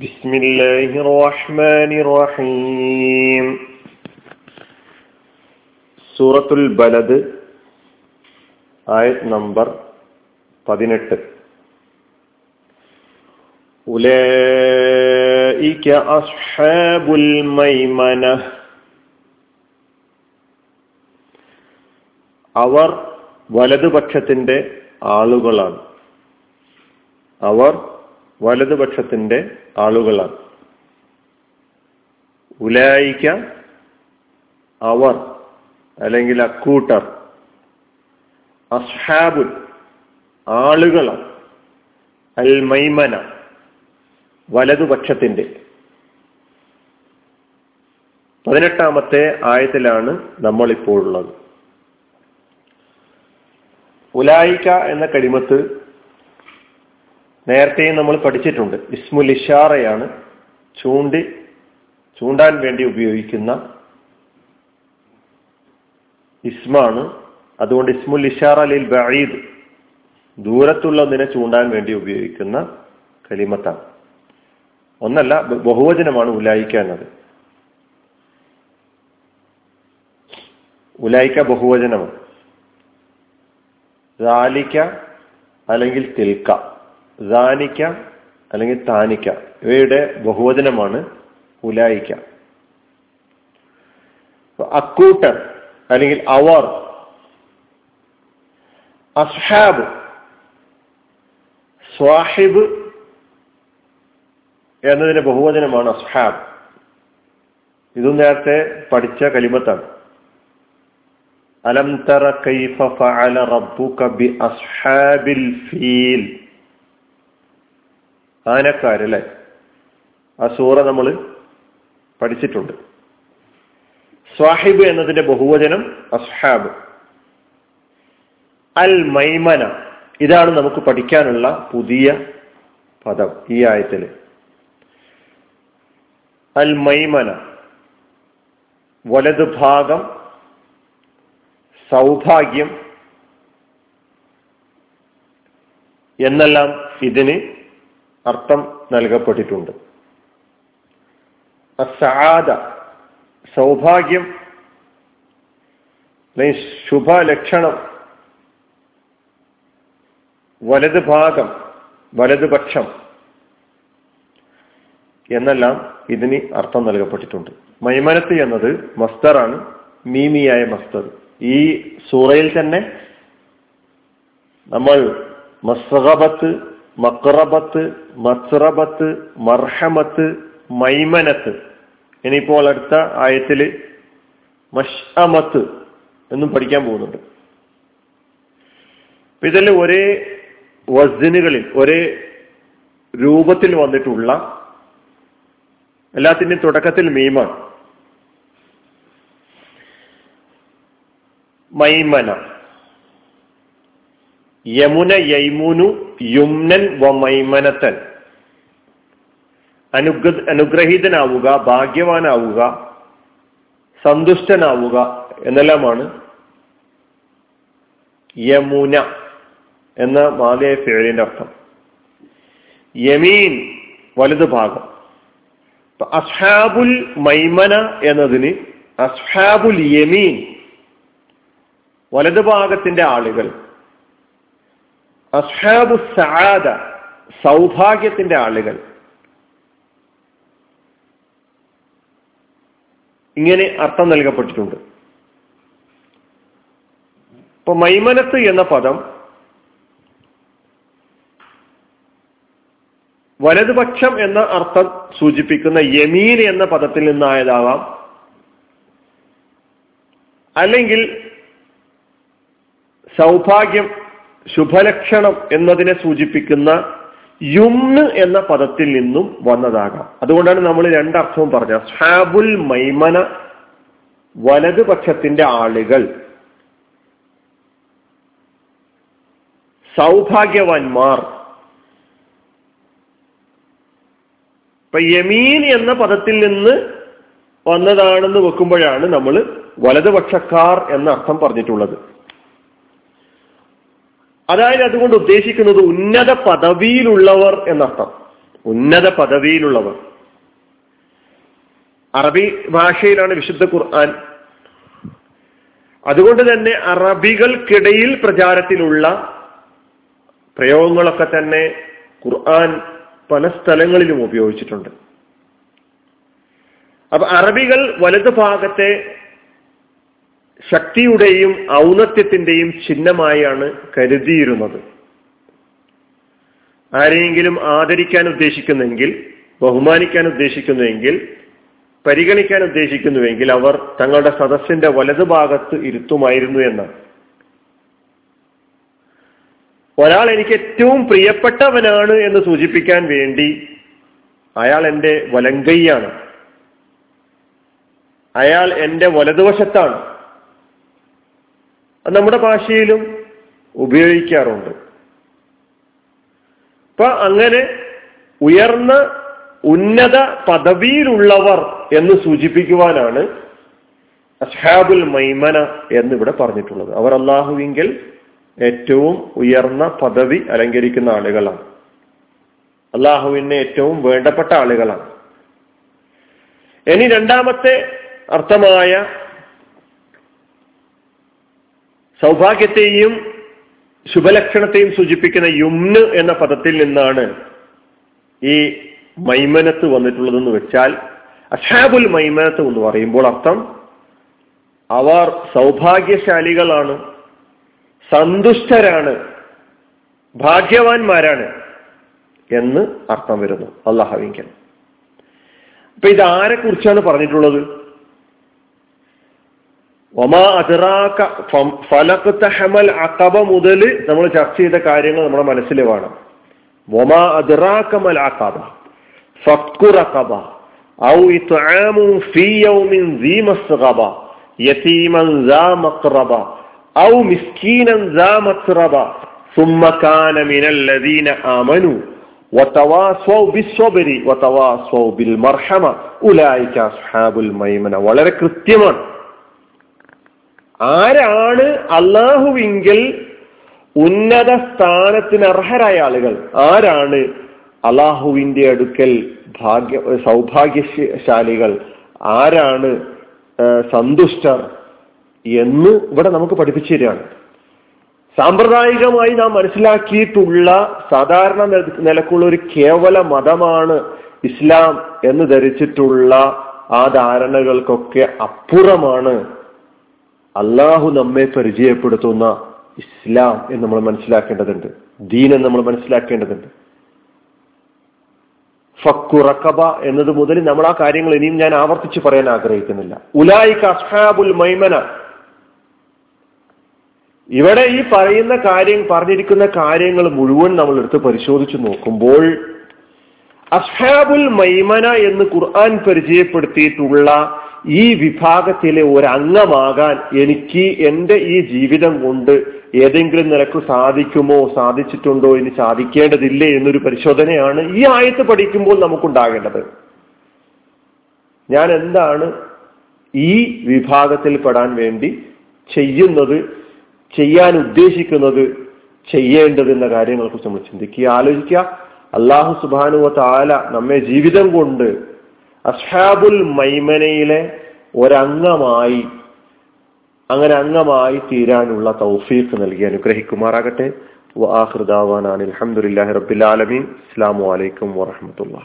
بسم الله الرحمن الرحيم സൂറത്തുൽ ബലദ് ആയത് നമ്പർ പതിനെട്ട് ഉലൈക അസ്ഹാബുൽ മൈമന അവർ വലതുപക്ഷത്തിന്റെ ആളുകളാണ് അവർ വലതുപക്ഷത്തിന്റെ ആളുകളാണ്. ഉലായിക്ക അവർ അല്ലെങ്കിൽ അക്കൂട്ടർ അസ്ഹാബുൽ ആളുകളാണ്. അൽ മൈമന വലതുപക്ഷത്തിന്റെ. പതിനെട്ടാമത്തെ ആയത്തിലാണ് നമ്മൾ ഇപ്പോൾ ഉള്ളത് ഉലായിക്ക എന്ന കടിമത്ത് നേരത്തെയും നമ്മൾ പഠിച്ചിട്ടുണ്ട്. ഇസ്മുൽ ഇഷാറയാണ് ചൂണ്ടി ചൂണ്ടാൻ വേണ്ടി ഉപയോഗിക്കുന്ന ഇസ്മാണ്. അതുകൊണ്ട് ഇസ്മുൽ ഇഷാറ ലിൽ ബഈദ് ദൂരത്തുള്ളതിനെ ചൂണ്ടാൻ വേണ്ടി ഉപയോഗിക്കുന്ന കലിമത്താണ്. ഒന്നല്ല ബഹുവചനമാണ് ഉലായിക്ക എന്നത്. ഉലായിക്ക ബഹുവചനമാണ്. റാലിക്ക അല്ലെങ്കിൽ തിൽക്ക. ദാനിക്ക അല്ലെങ്കിൽ താനിക്ക. ഇവയുടെ ബഹുവചനമാണ് ഉലായിക്ക. അക്കൂട്ടർ അല്ലെങ്കിൽ അവർ. അസ്ഹാബ്. സ്വാഹിബ് എന്നതിന്റെ ബഹുവചനമാണ് അസ്ഹാബ്. ഇതും നേരത്തെ പഠിച്ച കലിമത്താണ്. അലം തറ കൈഫ ഫഅല റബ്ബുക ബി അസ്ഹാബിൽ ഫീൽ. ആനക്കാരല്ലേ? ആ സൂറ നമ്മൾ പഠിച്ചിട്ടുണ്ട്. സ്വാഹിബ് എന്നതിന്റെ ബഹുവചനം അസ്ഹാബ്. അൽ മൈമന ഇതാണ് നമുക്ക് പഠിക്കാനുള്ള പുതിയ പദം ഈ ആയത്തിൽ. അൽ മൈമന വലത് ഭാഗം സൗഭാഗ്യം. എന്നെല്ലാം ഇതിന് അർത്ഥം നൽകപ്പെട്ടിട്ടുണ്ട്. അസാദ സൗഭാഗ്യം അല്ലെങ്കിൽ ശുഭലക്ഷണം വലത് ഭാഗം വലതുപക്ഷം എന്നെല്ലാം ഇതിന് അർത്ഥം നൽകപ്പെട്ടിട്ടുണ്ട്. മൈമനത്ത് എന്നത് മസ്തറാണ് മീമിയായ മസ്തർ. ഈ സൂറയിൽ തന്നെ നമ്മൾ മസ്റബത്ത് മക്റബത്ത് മസ്റബത്ത് മർഹമത്ത് മൈമനത്ത്. ഇനിയിപ്പോൾ അടുത്ത ആയത്തിൽ മഷമത്ത് എന്നും പഠിക്കാൻ പോകുന്നുണ്ട്. ഇതിൽ ഒരേ വസ്ദിനുകളിൽ ഒരേ രൂപത്തിൽ വന്നിട്ടുള്ള എല്ലാത്തിന്റെയും തുടക്കത്തിൽ മീമാണ്. മൈമന. യമുന യൈമുനു യുംനൻ വ മൈമനത്തൻ അനുഗ്ര അനുഗ്രഹീതനാവുക ഭാഗ്യവാനാവുക സന്തുഷ്ടനാവുക എന്നെല്ലാമാണ് യമുന എന്ന മാതയ ഫേലിന്റെ അർത്ഥം. യമീൻ വലതു ഭാഗം. അസ്ഹാബുൽ മൈമന എന്നതിന് അസ്ഹാബുൽ യമീൻ വലതുഭാഗത്തിന്റെ ആളുകൾ അസ്ഹാബു സആദ സൗഭാഗ്യത്തിന്റെ ആളുകൾ. ഇങ്ങനെ അർത്ഥം നൽകപ്പെട്ടിട്ടുണ്ട്. ഇപ്പൊ മൈമനത്ത് എന്ന പദം വലതുപക്ഷം എന്ന അർത്ഥം സൂചിപ്പിക്കുന്ന യമീൻ എന്ന പദത്തിൽ നിന്നായതാവാം. അല്ലെങ്കിൽ സൗഭാഗ്യം ശുഭലക്ഷണം എന്നതിനെ സൂചിപ്പിക്കുന്ന യുംന് എന്ന പദത്തിൽ നിന്നും വന്നതാകാം. അതുകൊണ്ടാണ് നമ്മൾ രണ്ടർത്ഥവും പറഞ്ഞത്. ഹാബുൽ മൈമന വലതുപക്ഷത്തിന്റെ ആളുകൾ. സൗഭാഗ്യവാന്മാർ. ഇപ്പൊ യമീൻ എന്ന പദത്തിൽ നിന്ന് വന്നതാണെന്ന് വെക്കുമ്പോഴാണ് നമ്മൾ വലതുപക്ഷക്കാർ എന്ന അർത്ഥം പറഞ്ഞിട്ടുള്ളത്. അതായത് അതുകൊണ്ട് ഉദ്ദേശിക്കുന്നത് ഉന്നത പദവിയിലുള്ളവർ എന്നർത്ഥം. ഉന്നത പദവിയിലുള്ളവർ. അറബി ഭാഷയിലാണ് വിശുദ്ധ ഖുർആൻ. അതുകൊണ്ട് തന്നെ അറബികൾക്കിടയിൽ പ്രചാരത്തിലുള്ള പ്രയോഗങ്ങളൊക്കെ തന്നെ ഖുർആൻ പല സ്ഥലങ്ങളിലും ഉപയോഗിച്ചിട്ടുണ്ട്. അപ്പൊ അറബികൾ വലതു ഭാഗത്തെ ശക്തിയുടെയും ഔന്നത്യത്തിന്റെയും ചിഹ്നമായാണ് കരുതിയിരുന്നത്. ആരെയെങ്കിലും ആദരിക്കാൻ ഉദ്ദേശിക്കുന്നെങ്കിൽ ബഹുമാനിക്കാൻ ഉദ്ദേശിക്കുന്നുവെങ്കിൽ പരിഗണിക്കാൻ ഉദ്ദേശിക്കുന്നുവെങ്കിൽ അവർ തങ്ങളുടെ സദസ്സിന്റെ വലതുഭാഗത്ത് ഇരുത്തുമായിരുന്നു എന്നാണ്. ഒരാൾ എനിക്ക് ഏറ്റവും പ്രിയപ്പെട്ടവനാണ് എന്ന് സൂചിപ്പിക്കാൻ വേണ്ടി അയാൾ എന്റെ വലങ്കയ്യാണ് അയാൾ എന്റെ വലതുവശത്താണ്. അത് നമ്മുടെ ഭാഷയിലും ഉപയോഗിക്കാറുണ്ട്. അപ്പൊ അങ്ങനെ ഉയർന്ന ഉന്നത പദവിയിലുള്ളവർ എന്ന് സൂചിപ്പിക്കുവാനാണ് അസ്ഹാബുൽ മൈമന എന്നിവിടെ പറഞ്ഞിട്ടുള്ളത്. അവർ അള്ളാഹുവിങ്കിൽ ഏറ്റവും ഉയർന്ന പദവി അലങ്കരിക്കുന്ന ആളുകളാണ്. അള്ളാഹുവിന് ഏറ്റവും വേണ്ടപ്പെട്ട ആളുകളാണ്. ഇനി രണ്ടാമത്തെ അർത്ഥമായ സൗഭാഗ്യത്തെയും ശുഭലക്ഷണത്തെയും സൂചിപ്പിക്കുന്ന യുംന് എന്ന പദത്തിൽ നിന്നാണ് ഈ മൈമനത്ത് വന്നിട്ടുള്ളതെന്ന് വെച്ചാൽ അഷാബുൽ മൈമനത്ത് എന്ന് പറയുമ്പോൾ അർത്ഥം അവർ സൗഭാഗ്യശാലികളാണ് സന്തുഷ്ടരാണ് ഭാഗ്യവാന്മാരാണ് എന്ന് അർത്ഥം വരുന്നു. അള്ളാഹവിങ്കൻ അപ്പൊ ഇത് ആരെ കുറിച്ചാണ് പറഞ്ഞിട്ടുള്ളത്? ഒമാ അതിറാക്ക ഫലക്കത്ത ഹമൽ അക്കബ മുതൽ നമ്മൾ ചർച്ച ചെയ്ത കാര്യങ്ങൾ നമ്മുടെ മനസ്സിൽ വേണം ഒമാ അതിറാക്കമൽ അക്കബ ഫക്കുറക്കബ ഔ ഇത്ആമു ഫീ യൗമിൻ ذي مسغبة يتيما ذا مقربة أو مسكينا ذا متربة ثم كان من الذين آمنوا وتواصوا بالصبر وتواصوا بالمرحمة أولئك أصحاب الميمنة വളരെ കൃത്യമാണ് ആരാണ് അള്ളാഹുവിങ്കിൽ ഉന്നത സ്ഥാനത്തിന് അർഹരായ ആളുകൾ? ആരാണ് അള്ളാഹുവിന്റെ അടുക്കൽ ഭാഗ്യ സൗഭാഗ്യശാലികൾ? ആരാണ് സന്തുഷ്ടർ എന്ന് ഇവിടെ നമുക്ക് പഠിപ്പിച്ചു തരികയാണ്. സാമ്പ്രദായികമായി നാം മനസ്സിലാക്കിയിട്ടുള്ള സാധാരണ നിലക്കുള്ള ഒരു കേവല മതമാണ് ഇസ്ലാം എന്ന് ധരിച്ചിട്ടുള്ള ആ ധാരണകൾക്കൊക്കെ അപ്പുറമാണ് അള്ളാഹു നമ്മെ പരിചയപ്പെടുത്തുന്ന ഇസ്ലാം എന്ന് നമ്മൾ മനസ്സിലാക്കേണ്ടതുണ്ട്. ദീൻ എന്ന് നമ്മൾ മനസ്സിലാക്കേണ്ടതുണ്ട്. ഫക്കുറക്കബ എന്നത് മുതൽ നമ്മൾ ആ കാര്യങ്ങൾ ഇനിയും ഞാൻ ആവർത്തിച്ച് പറയാൻ ആഗ്രഹിക്കുന്നില്ല. ഉലായിക്ക് അസ്ഹാബുൽ മൈമന. ഇവിടെ ഈ പറയുന്ന കാര്യം പറഞ്ഞിരിക്കുന്ന കാര്യങ്ങൾ മുഴുവൻ നമ്മൾ എടുത്ത് പരിശോധിച്ചു നോക്കുമ്പോൾ അസ്ഹാബുൽ മൈമന എന്ന് ഖുർആൻ പരിചയപ്പെടുത്തിയിട്ടുള്ള ഈ വിഭാഗത്തിലെ ഒരംഗമാകാൻ എനിക്ക് എന്റെ ഈ ജീവിതം കൊണ്ട് ഏതെങ്കിലും നിലയ്ക്ക് സാധിക്കുമോ സാധിച്ചിട്ടുണ്ടോ ഇനി സാധിക്കേണ്ടതില്ലേ എന്നൊരു പരിശോധനയാണ് ഈ ആയത്ത് പഠിക്കുമ്പോൾ നമുക്കുണ്ടാകേണ്ടത്. ഞാൻ എന്താണ് ഈ വിഭാഗത്തിൽ പെടാൻ വേണ്ടി ചെയ്യുന്നത് ചെയ്യാൻ ഉദ്ദേശിക്കുന്നത് ചെയ്യേണ്ടത് എന്ന കാര്യങ്ങളെക്കുറിച്ച് നമ്മൾ ചിന്തിക്കുക. ആലോചിക്കുക. അള്ളാഹു സുബാനുവ താല നമ്മെ ജീവിതം കൊണ്ട് അസ്ഹാബുൽ മൈമനയിലെ ഒരംഗമായി അങ്ങനെ അംഗമായി തീരാനുള്ള തൗഫീഖ് നൽകി അനുഗ്രഹിക്കുമാറാകട്ടെ. വാഹൃദാവാനാണ് അലഹമുല്ലാഹി അസ്സാം വലൈക്കും വാഹമത്തുള്ള